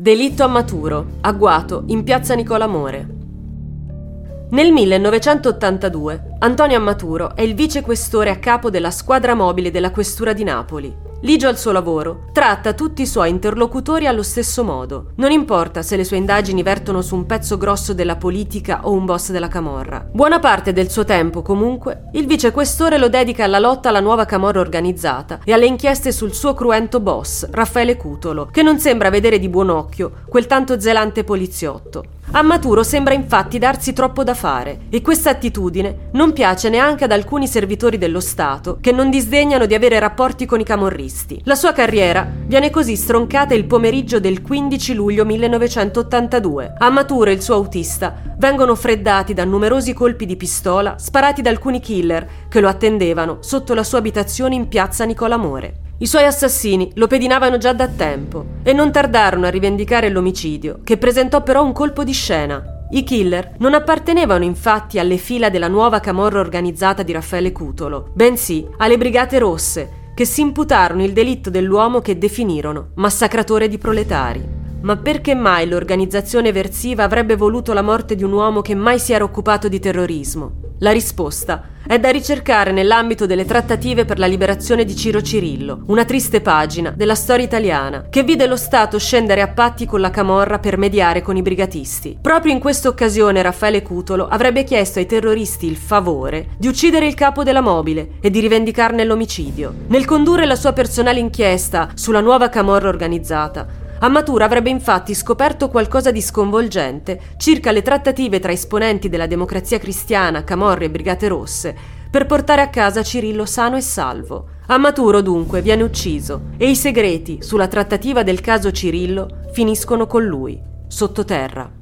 Delitto a Maturo, agguato, in piazza Nicolamore. Nel 1982 Antonio Ammaturo è il vicequestore a capo della squadra mobile della questura di Napoli. Ligio al suo lavoro, tratta tutti i suoi interlocutori allo stesso modo. Non importa se le sue indagini vertono su un pezzo grosso della politica o un boss della camorra. Buona parte del suo tempo, comunque, il vicequestore lo dedica alla lotta alla nuova camorra organizzata e alle inchieste sul suo cruento boss, Raffaele Cutolo, che non sembra vedere di buon occhio quel tanto zelante poliziotto. A Maturo sembra infatti darsi troppo da fare e questa attitudine non piace neanche ad alcuni servitori dello Stato che non disdegnano di avere rapporti con i camorristi. La sua carriera viene così stroncata il pomeriggio del 15 luglio 1982. A Maturo e il suo autista vengono freddati da numerosi colpi di pistola sparati da alcuni killer che lo attendevano sotto la sua abitazione in piazza Nicolamore. I suoi assassini lo pedinavano già da tempo e non tardarono a rivendicare l'omicidio, che presentò però un colpo di scena. I killer non appartenevano infatti alle fila della nuova camorra organizzata di Raffaele Cutolo, bensì alle Brigate Rosse, che si imputarono il delitto dell'uomo che definirono massacratore di proletari. Ma perché mai l'organizzazione eversiva avrebbe voluto la morte di un uomo che mai si era occupato di terrorismo? La risposta è da ricercare nell'ambito delle trattative per la liberazione di Ciro Cirillo, una triste pagina della storia italiana che vide lo Stato scendere a patti con la Camorra per mediare con i brigatisti. Proprio in questa occasione Raffaele Cutolo avrebbe chiesto ai terroristi il favore di uccidere il capo della mobile e di rivendicarne l'omicidio. Nel condurre la sua personale inchiesta sulla nuova Camorra organizzata, Amatura avrebbe infatti scoperto qualcosa di sconvolgente circa le trattative tra esponenti della democrazia cristiana, Camorre e Brigate Rosse per portare a casa Cirillo sano e salvo. Amaturo dunque viene ucciso e i segreti sulla trattativa del caso Cirillo finiscono con lui, sottoterra.